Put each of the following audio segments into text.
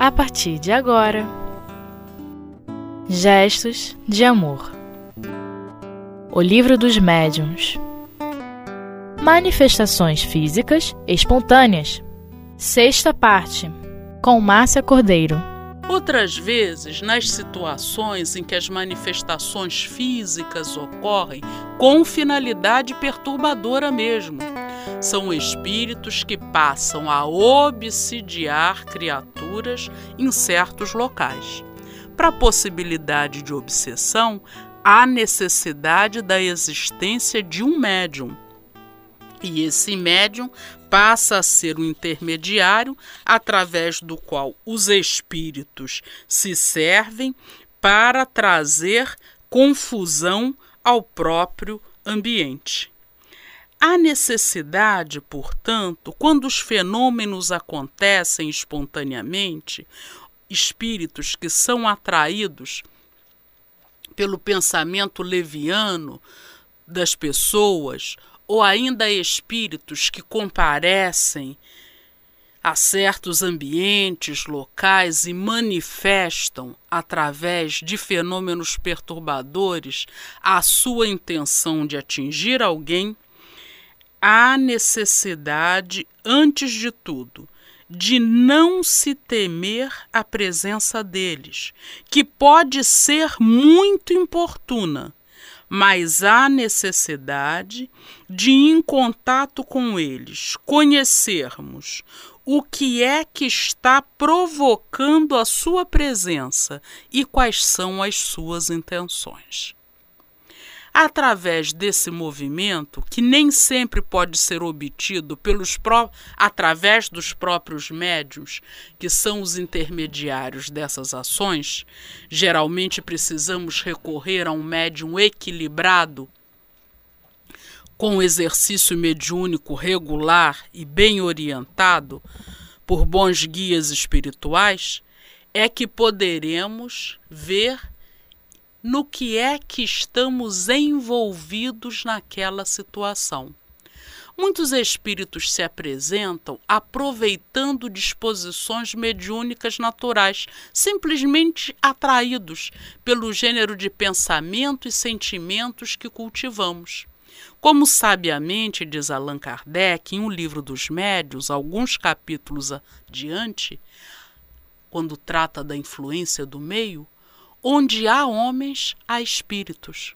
a partir de agora. Gestos de Amor. O Livro dos Médiuns. Manifestações Físicas Espontâneas. Sexta parte Com Márcia Cordeiro Outras vezes, nas situações em que as manifestações físicas ocorrem com finalidade perturbadora mesmo, são espíritos que passam a obsidiar criaturas em certos locais. Para a possibilidade de obsessão, há necessidade da existência de um médium. E esse médium passa a ser o um intermediário através do qual os espíritos se servem para trazer confusão ao próprio ambiente. Há necessidade, portanto, quando os fenômenos acontecem espontaneamente, espíritos que são atraídos pelo pensamento leviano das pessoas, ou ainda espíritos que comparecem a certos ambientes locais e manifestam, através de fenômenos perturbadores, a sua intenção de atingir alguém há necessidade, antes de tudo, de não se temer a presença deles, que pode ser muito importuna, mas há necessidade de, em contato com eles, conhecermos o que é que está provocando a sua presença e quais são as suas intenções através desse movimento, que nem sempre pode ser obtido pelos pró através dos próprios médios, que são os intermediários dessas ações, geralmente precisamos recorrer a um médium equilibrado, com exercício mediúnico regular e bem orientado por bons guias espirituais, é que poderemos ver no que é que estamos envolvidos naquela situação. Muitos espíritos se apresentam aproveitando disposições mediúnicas naturais, simplesmente atraídos pelo gênero de pensamento e sentimentos que cultivamos. Como sabiamente diz Allan Kardec em um livro dos médios, alguns capítulos adiante, quando trata da influência do meio, Onde há homens, há espíritos.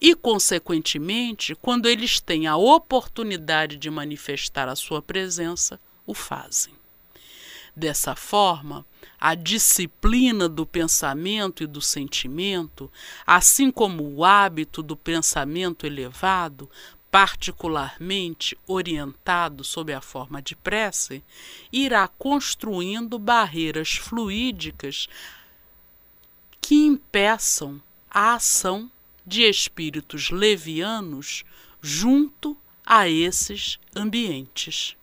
E, consequentemente, quando eles têm a oportunidade de manifestar a sua presença, o fazem. Dessa forma, a disciplina do pensamento e do sentimento, assim como o hábito do pensamento elevado, particularmente orientado sob a forma de prece, irá construindo barreiras fluídicas que impeçam a ação de espíritos levianos junto a esses ambientes.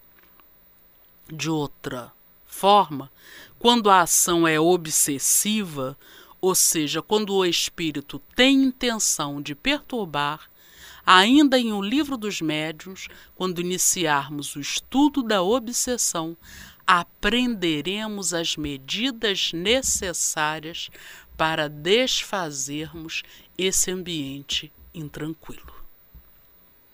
De outra forma, quando a ação é obsessiva, ou seja, quando o espírito tem intenção de perturbar, ainda em O Livro dos Médiuns, quando iniciarmos o estudo da obsessão, aprenderemos as medidas necessárias para desfazermos esse ambiente intranquilo.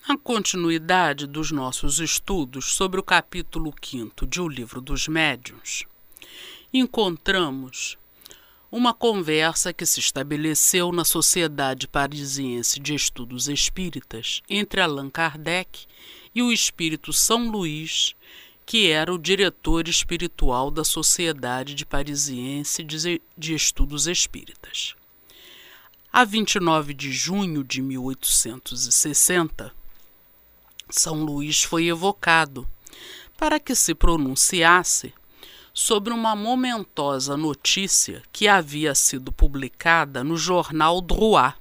Na continuidade dos nossos estudos sobre o capítulo 5 de O Livro dos Médiuns, encontramos uma conversa que se estabeleceu na Sociedade Parisiense de Estudos Espíritas entre Allan Kardec e o espírito São Luís que era o diretor espiritual da Sociedade de Parisiense de Estudos Espíritas. A 29 de junho de 1860, São Luís foi evocado para que se pronunciasse sobre uma momentosa notícia que havia sido publicada no jornal Drouat,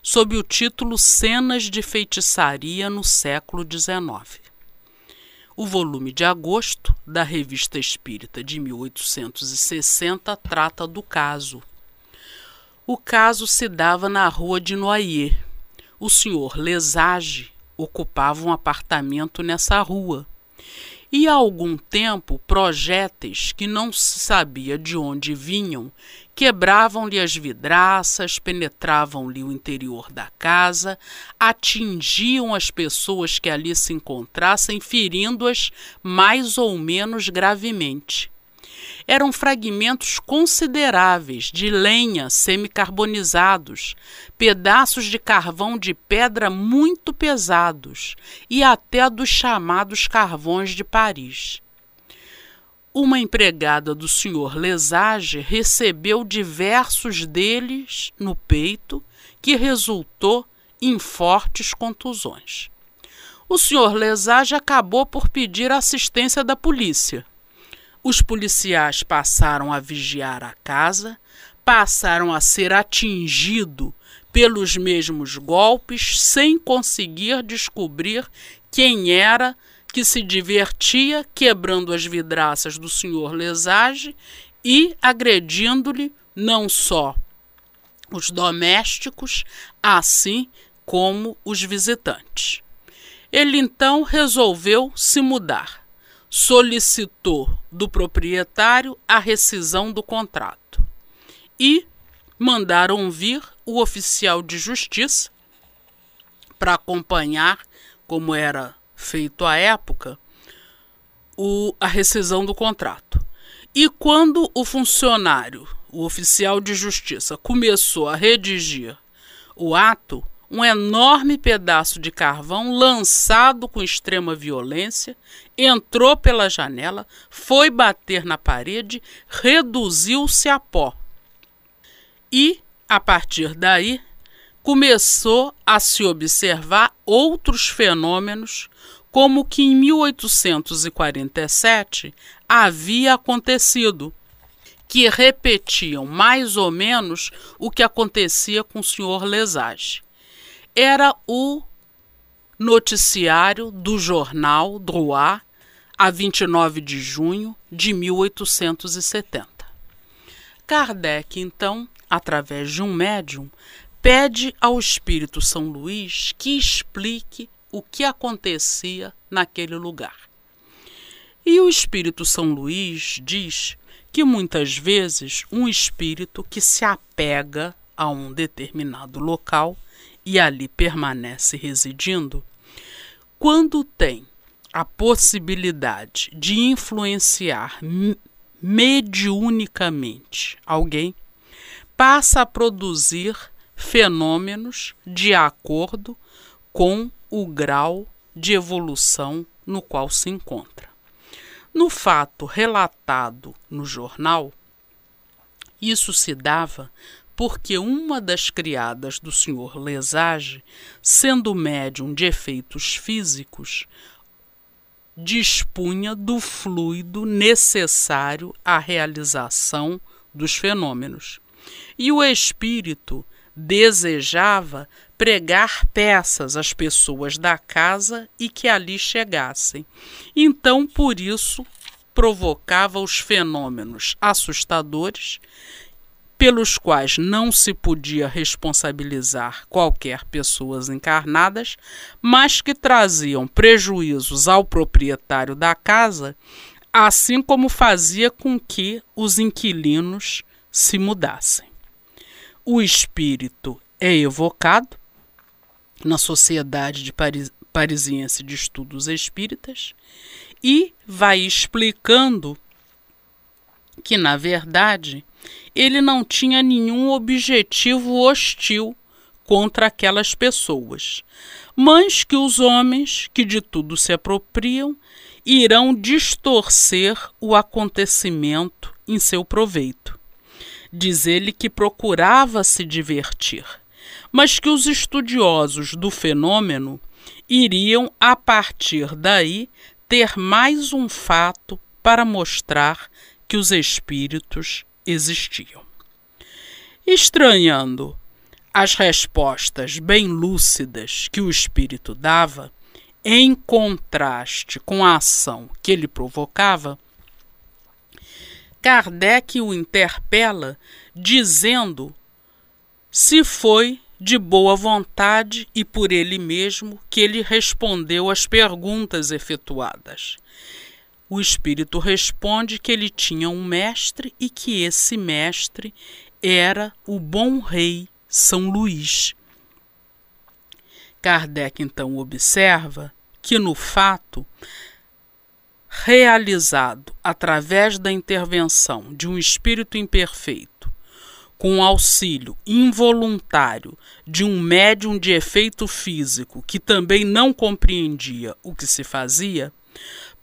sob o título Cenas de Feitiçaria no século XIX. O volume de agosto da Revista Espírita de 1860 trata do caso. O caso se dava na rua de Noyer. O senhor Lesage ocupava um apartamento nessa rua e há algum tempo projéteis que não se sabia de onde vinham quebravam-lhe as vidraças, penetravam-lhe o interior da casa, atingiam as pessoas que ali se encontrassem, ferindo-as mais ou menos gravemente. Eram fragmentos consideráveis de lenha semicarbonizados, pedaços de carvão de pedra muito pesados e até dos chamados carvões de Paris uma empregada do senhor Lesage recebeu diversos deles no peito, que resultou em fortes contusões. O senhor Lesage acabou por pedir assistência da polícia. Os policiais passaram a vigiar a casa, passaram a ser atingidos pelos mesmos golpes sem conseguir descobrir quem era que se divertia quebrando as vidraças do senhor Lesage e agredindo-lhe não só os domésticos, assim como os visitantes. Ele então resolveu se mudar. Solicitou do proprietário a rescisão do contrato e mandaram vir o oficial de justiça para acompanhar, como era feito à época o, a rescisão do contrato. E quando o funcionário, o oficial de justiça, começou a redigir o ato, um enorme pedaço de carvão lançado com extrema violência entrou pela janela, foi bater na parede, reduziu-se a pó. E, a partir daí, começou a se observar outros fenômenos como que em 1847 havia acontecido, que repetiam mais ou menos o que acontecia com o senhor Lesage. Era o noticiário do jornal Droit, a 29 de junho de 1870. Kardec, então, através de um médium, pede ao Espírito São Luís que explique o que acontecia naquele lugar. E o Espírito São Luís diz que muitas vezes um espírito que se apega a um determinado local e ali permanece residindo, quando tem a possibilidade de influenciar mediunicamente alguém, passa a produzir fenômenos de acordo com o grau de evolução no qual se encontra. No fato relatado no jornal, isso se dava porque uma das criadas do senhor Lesage, sendo médium de efeitos físicos, dispunha do fluido necessário à realização dos fenômenos. E o espírito desejava pregar peças às pessoas da casa e que ali chegassem. Então, por isso, provocava os fenômenos assustadores pelos quais não se podia responsabilizar qualquer pessoas encarnadas, mas que traziam prejuízos ao proprietário da casa, assim como fazia com que os inquilinos se mudassem. O espírito é evocado na Sociedade de Paris, Parisiense de Estudos Espíritas e vai explicando que, na verdade, ele não tinha nenhum objetivo hostil contra aquelas pessoas, mas que os homens que de tudo se apropriam irão distorcer o acontecimento em seu proveito. Diz ele que procurava se divertir, mas que os estudiosos do fenômeno iriam, a partir daí, ter mais um fato para mostrar que os espíritos existiam. Estranhando as respostas bem lúcidas que o espírito dava, em contraste com a ação que ele provocava, Kardec o interpela dizendo se foi de boa vontade e por ele mesmo que ele respondeu às perguntas efetuadas. O espírito responde que ele tinha um mestre e que esse mestre era o bom rei São Luís. Kardec então observa que no fato realizado através da intervenção de um espírito imperfeito, com auxílio involuntário de um médium de efeito físico que também não compreendia o que se fazia,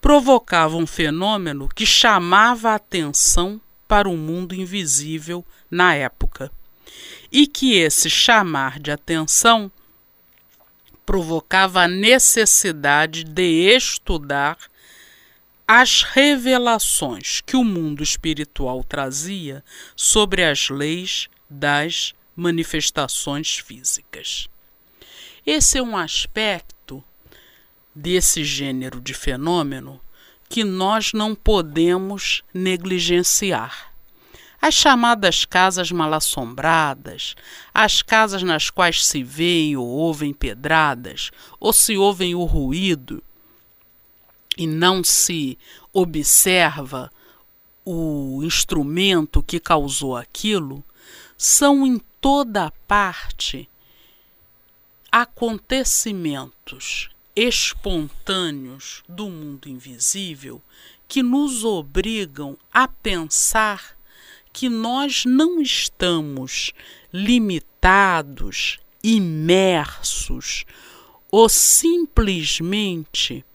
provocava um fenômeno que chamava a atenção para o mundo invisível na época, e que esse chamar de atenção provocava a necessidade de estudar as revelações que o mundo espiritual trazia sobre as leis das manifestações físicas. Esse é um aspecto desse gênero de fenômeno que nós não podemos negligenciar. As chamadas casas mal-assombradas, as casas nas quais se veem ou ouvem pedradas, ou se ouvem o ruído, e não se observa o instrumento que causou aquilo, são em toda parte acontecimentos espontâneos do mundo invisível que nos obrigam a pensar que nós não estamos limitados, imersos ou simplesmente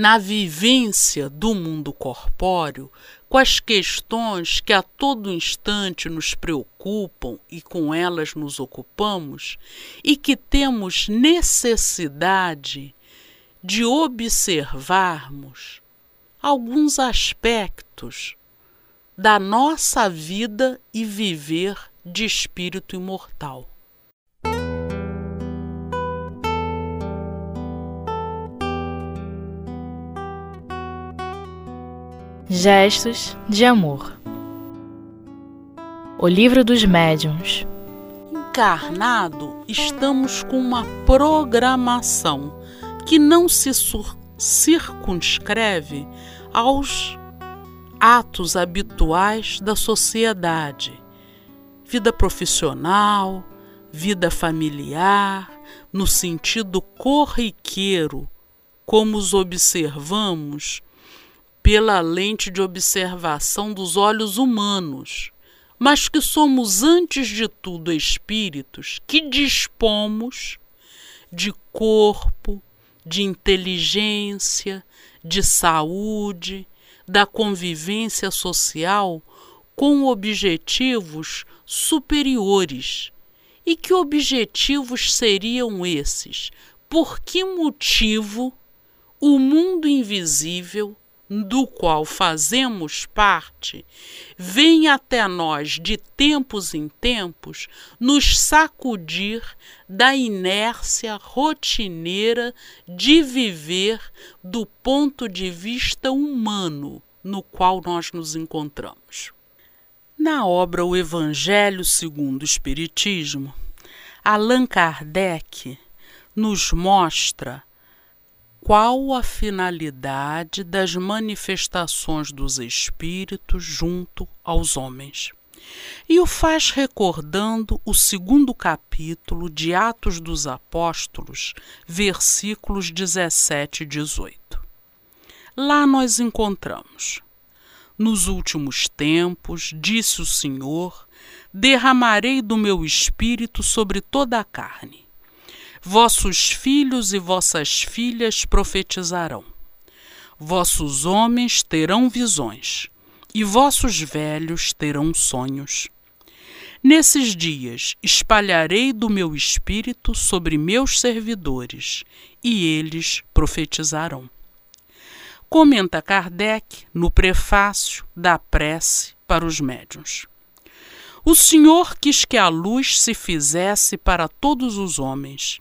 na vivência do mundo corpóreo, com as questões que a todo instante nos preocupam e com elas nos ocupamos, e que temos necessidade de observarmos alguns aspectos da nossa vida e viver de espírito imortal. Gestos de Amor. O Livro dos Médiuns. Encarnado, estamos com uma programação que não se circunscreve aos atos habituais da sociedade, vida profissional, vida familiar, no sentido corriqueiro, como os observamos pela lente de observação dos olhos humanos, mas que somos antes de tudo espíritos que dispomos de corpo, de inteligência, de saúde, da convivência social com objetivos superiores. E que objetivos seriam esses? Por que motivo o mundo invisível do qual fazemos parte, vem até nós de tempos em tempos nos sacudir da inércia rotineira de viver do ponto de vista humano no qual nós nos encontramos. Na obra O Evangelho segundo o Espiritismo, Allan Kardec nos mostra qual a finalidade das manifestações dos espíritos junto aos homens. E o faz recordando o segundo capítulo de Atos dos Apóstolos, versículos 17 e 18. Lá nós encontramos: Nos últimos tempos, disse o Senhor, derramarei do meu espírito sobre toda a carne Vossos filhos e vossas filhas profetizarão. Vossos homens terão visões, e vossos velhos terão sonhos. Nesses dias espalharei do meu espírito sobre meus servidores, e eles profetizarão. Comenta Kardec no prefácio da prece para os médiuns. O Senhor quis que a luz se fizesse para todos os homens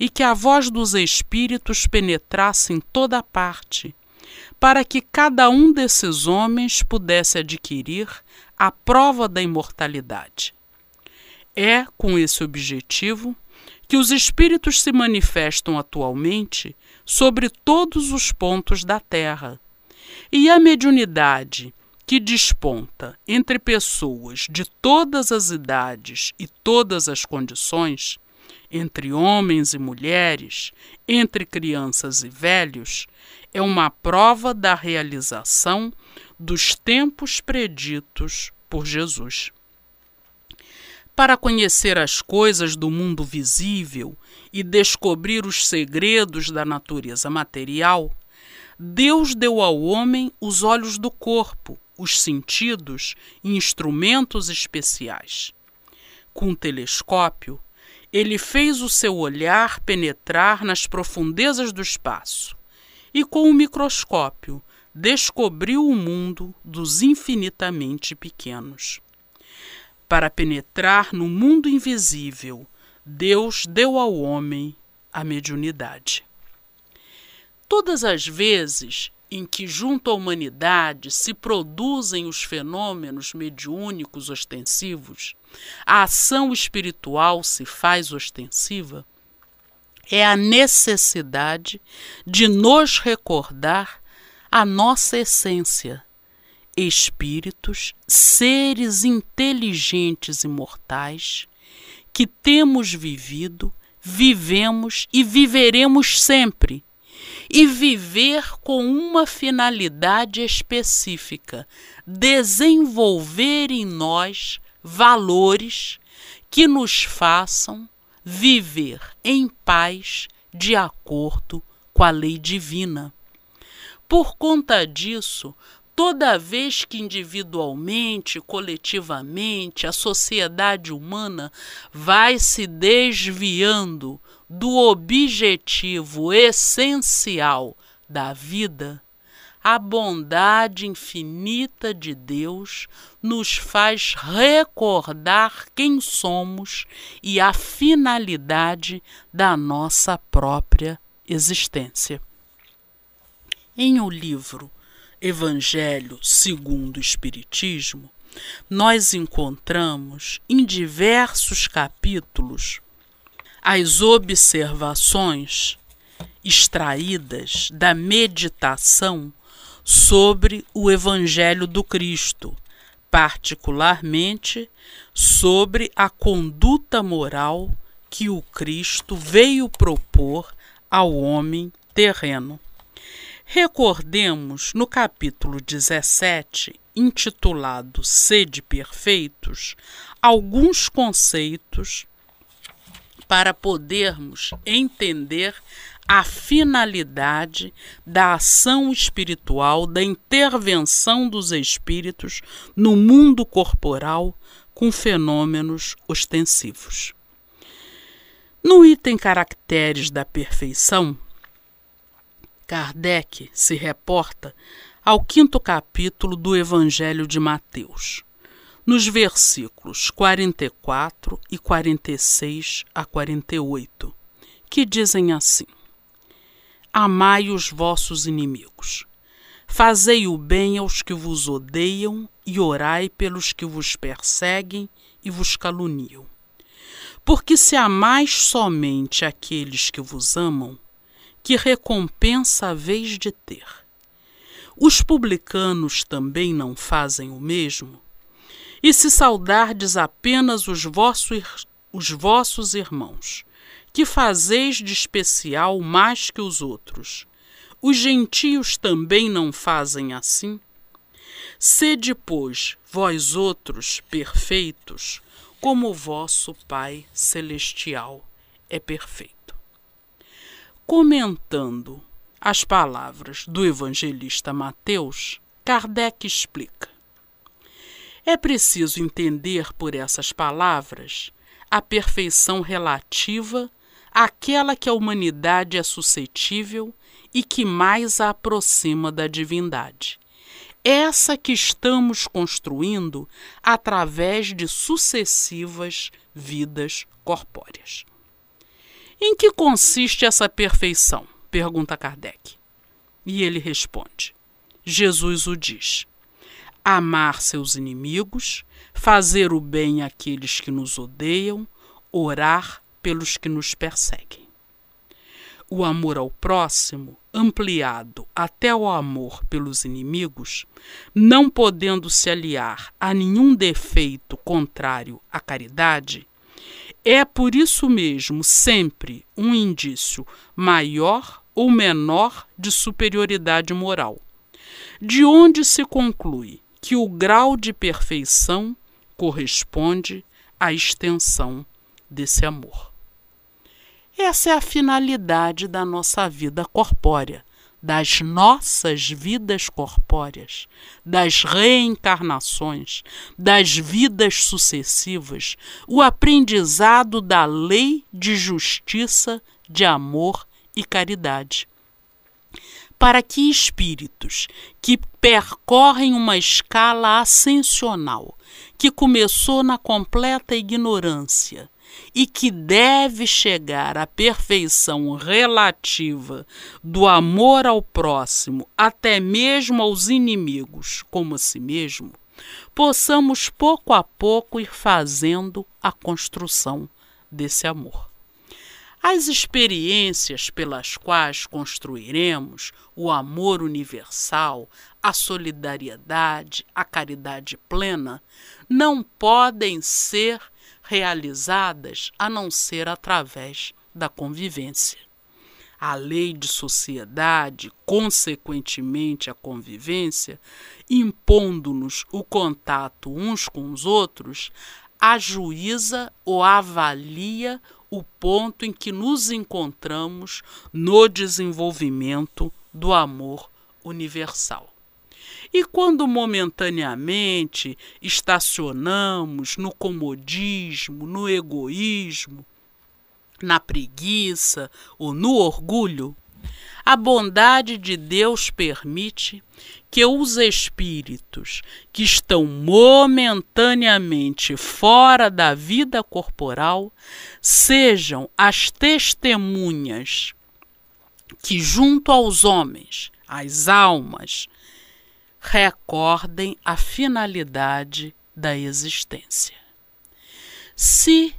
e que a voz dos Espíritos penetrasse em toda parte, para que cada um desses homens pudesse adquirir a prova da imortalidade. É com esse objetivo que os Espíritos se manifestam atualmente sobre todos os pontos da Terra E a mediunidade que desponta entre pessoas de todas as idades e todas as condições, entre homens e mulheres, entre crianças e velhos, é uma prova da realização dos tempos preditos por Jesus. Para conhecer as coisas do mundo visível e descobrir os segredos da natureza material, Deus deu ao homem os olhos do corpo, os sentidos e instrumentos especiais. Com um telescópio, ele fez o seu olhar penetrar nas profundezas do espaço e, com o microscópio, descobriu o mundo dos infinitamente pequenos. Para penetrar no mundo invisível, Deus deu ao homem a mediunidade. Todas as vezes em que, junto à humanidade, se produzem os fenômenos mediúnicos ostensivos, a ação espiritual se faz ostensiva, é a necessidade de nos recordar a nossa essência, espíritos, seres inteligentes e mortais, que temos vivido, vivemos e viveremos sempre e viver com uma finalidade específica: desenvolver em nós valores que nos façam viver em paz de acordo com a lei divina. Por conta disso, toda vez que individualmente, coletivamente, a sociedade humana vai se desviando do objetivo essencial da vida, a bondade infinita de Deus nos faz recordar quem somos e a finalidade da nossa própria existência. Em o livro Evangelho segundo o Espiritismo, nós encontramos em diversos capítulos as observações extraídas da meditação sobre o Evangelho do Cristo, particularmente sobre a conduta moral que o Cristo veio propor ao homem terreno. Recordemos no capítulo 17, intitulado Sede Perfeitos, alguns conceitos para podermos entender a finalidade da ação espiritual, da intervenção dos espíritos no mundo corporal com fenômenos ostensivos. No item Caracteres da Perfeição, Kardec se reporta ao quinto capítulo do Evangelho de Mateus nos versículos 44 e 46 a 48, que dizem assim: Amai os vossos inimigos, fazei o bem aos que vos odeiam e orai pelos que vos perseguem e vos caluniam. Porque se amais somente aqueles que vos amam, que recompensa haveis de ter? Os publicanos também não fazem o mesmo? E se saudardes apenas os vossos, os vossos irmãos, que fazeis de especial mais que os outros, os gentios também não fazem assim? Sede, pois, vós outros perfeitos, como o vosso Pai Celestial é perfeito. Comentando as palavras do evangelista Mateus, Kardec explica: é preciso entender por essas palavras a perfeição relativa àquela que a humanidade é suscetível e que mais a aproxima da divindade. Essa que estamos construindo através de sucessivas vidas corpóreas. Em que consiste essa perfeição? pergunta Kardec. E ele responde: Jesus o diz amar seus inimigos, fazer o bem àqueles que nos odeiam, orar pelos que nos perseguem. O amor ao próximo, ampliado até o amor pelos inimigos, não podendo se aliar a nenhum defeito contrário à caridade, é por isso mesmo sempre um indício maior ou menor de superioridade moral, de onde se conclui que o grau de perfeição corresponde à extensão desse amor. Essa é a finalidade da nossa vida corpórea, das nossas vidas corpóreas, das reencarnações, das vidas sucessivas, o aprendizado da lei de justiça, de amor e caridade. Para que espíritos que percorrem uma escala ascensional, que começou na completa ignorância, e que deve chegar à perfeição relativa do amor ao próximo, até mesmo aos inimigos, como a si mesmo, possamos pouco a pouco ir fazendo a construção desse amor. As experiências pelas quais construiremos o amor universal, a solidariedade, a caridade plena, não podem ser realizadas a não ser através da convivência. A lei de sociedade, consequentemente a convivência, impondo-nos o contato uns com os outros, ajuiza ou avalia o ponto em que nos encontramos no desenvolvimento do amor universal. E quando momentaneamente estacionamos no comodismo, no egoísmo, na preguiça ou no orgulho, a bondade de Deus permite que os espíritos que estão momentaneamente fora da vida corporal sejam as testemunhas que, junto aos homens, às almas, recordem a finalidade da existência. Se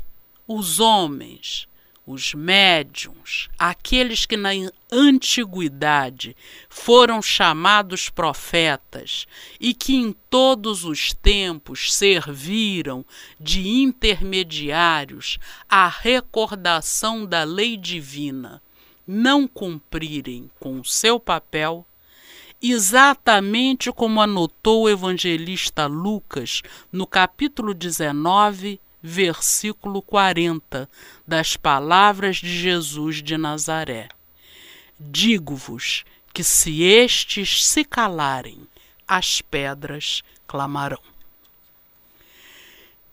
os homens, os médiums, aqueles que na antiguidade foram chamados profetas e que em todos os tempos serviram de intermediários à recordação da lei divina, não cumprirem com o seu papel, exatamente como anotou o evangelista Lucas no capítulo 19, versículo 40, das palavras de Jesus de Nazaré. Digo-vos que se estes se calarem, as pedras clamarão.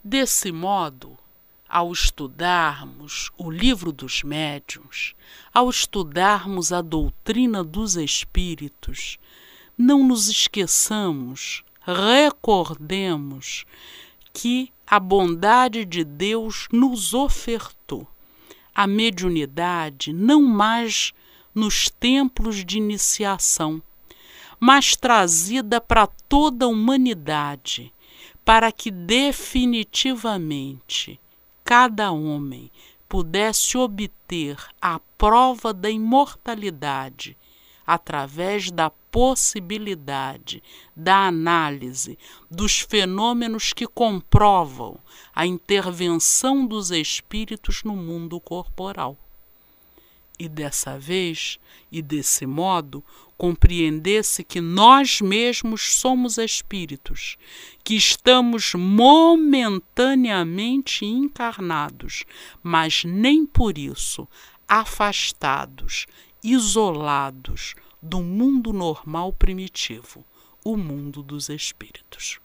Desse modo, ao estudarmos o livro dos médiuns, ao estudarmos a doutrina dos espíritos, não nos esqueçamos, recordemos que a bondade de Deus nos ofertou. A mediunidade não mais nos templos de iniciação, mas trazida para toda a humanidade, para que definitivamente cada homem pudesse obter a prova da imortalidade através da possibilidade da análise dos fenômenos que comprovam a intervenção dos espíritos no mundo corporal. E dessa vez, e desse modo, compreendesse que nós mesmos somos espíritos, que estamos momentaneamente encarnados, mas nem por isso afastados, isolados do mundo normal primitivo, o mundo dos espíritos.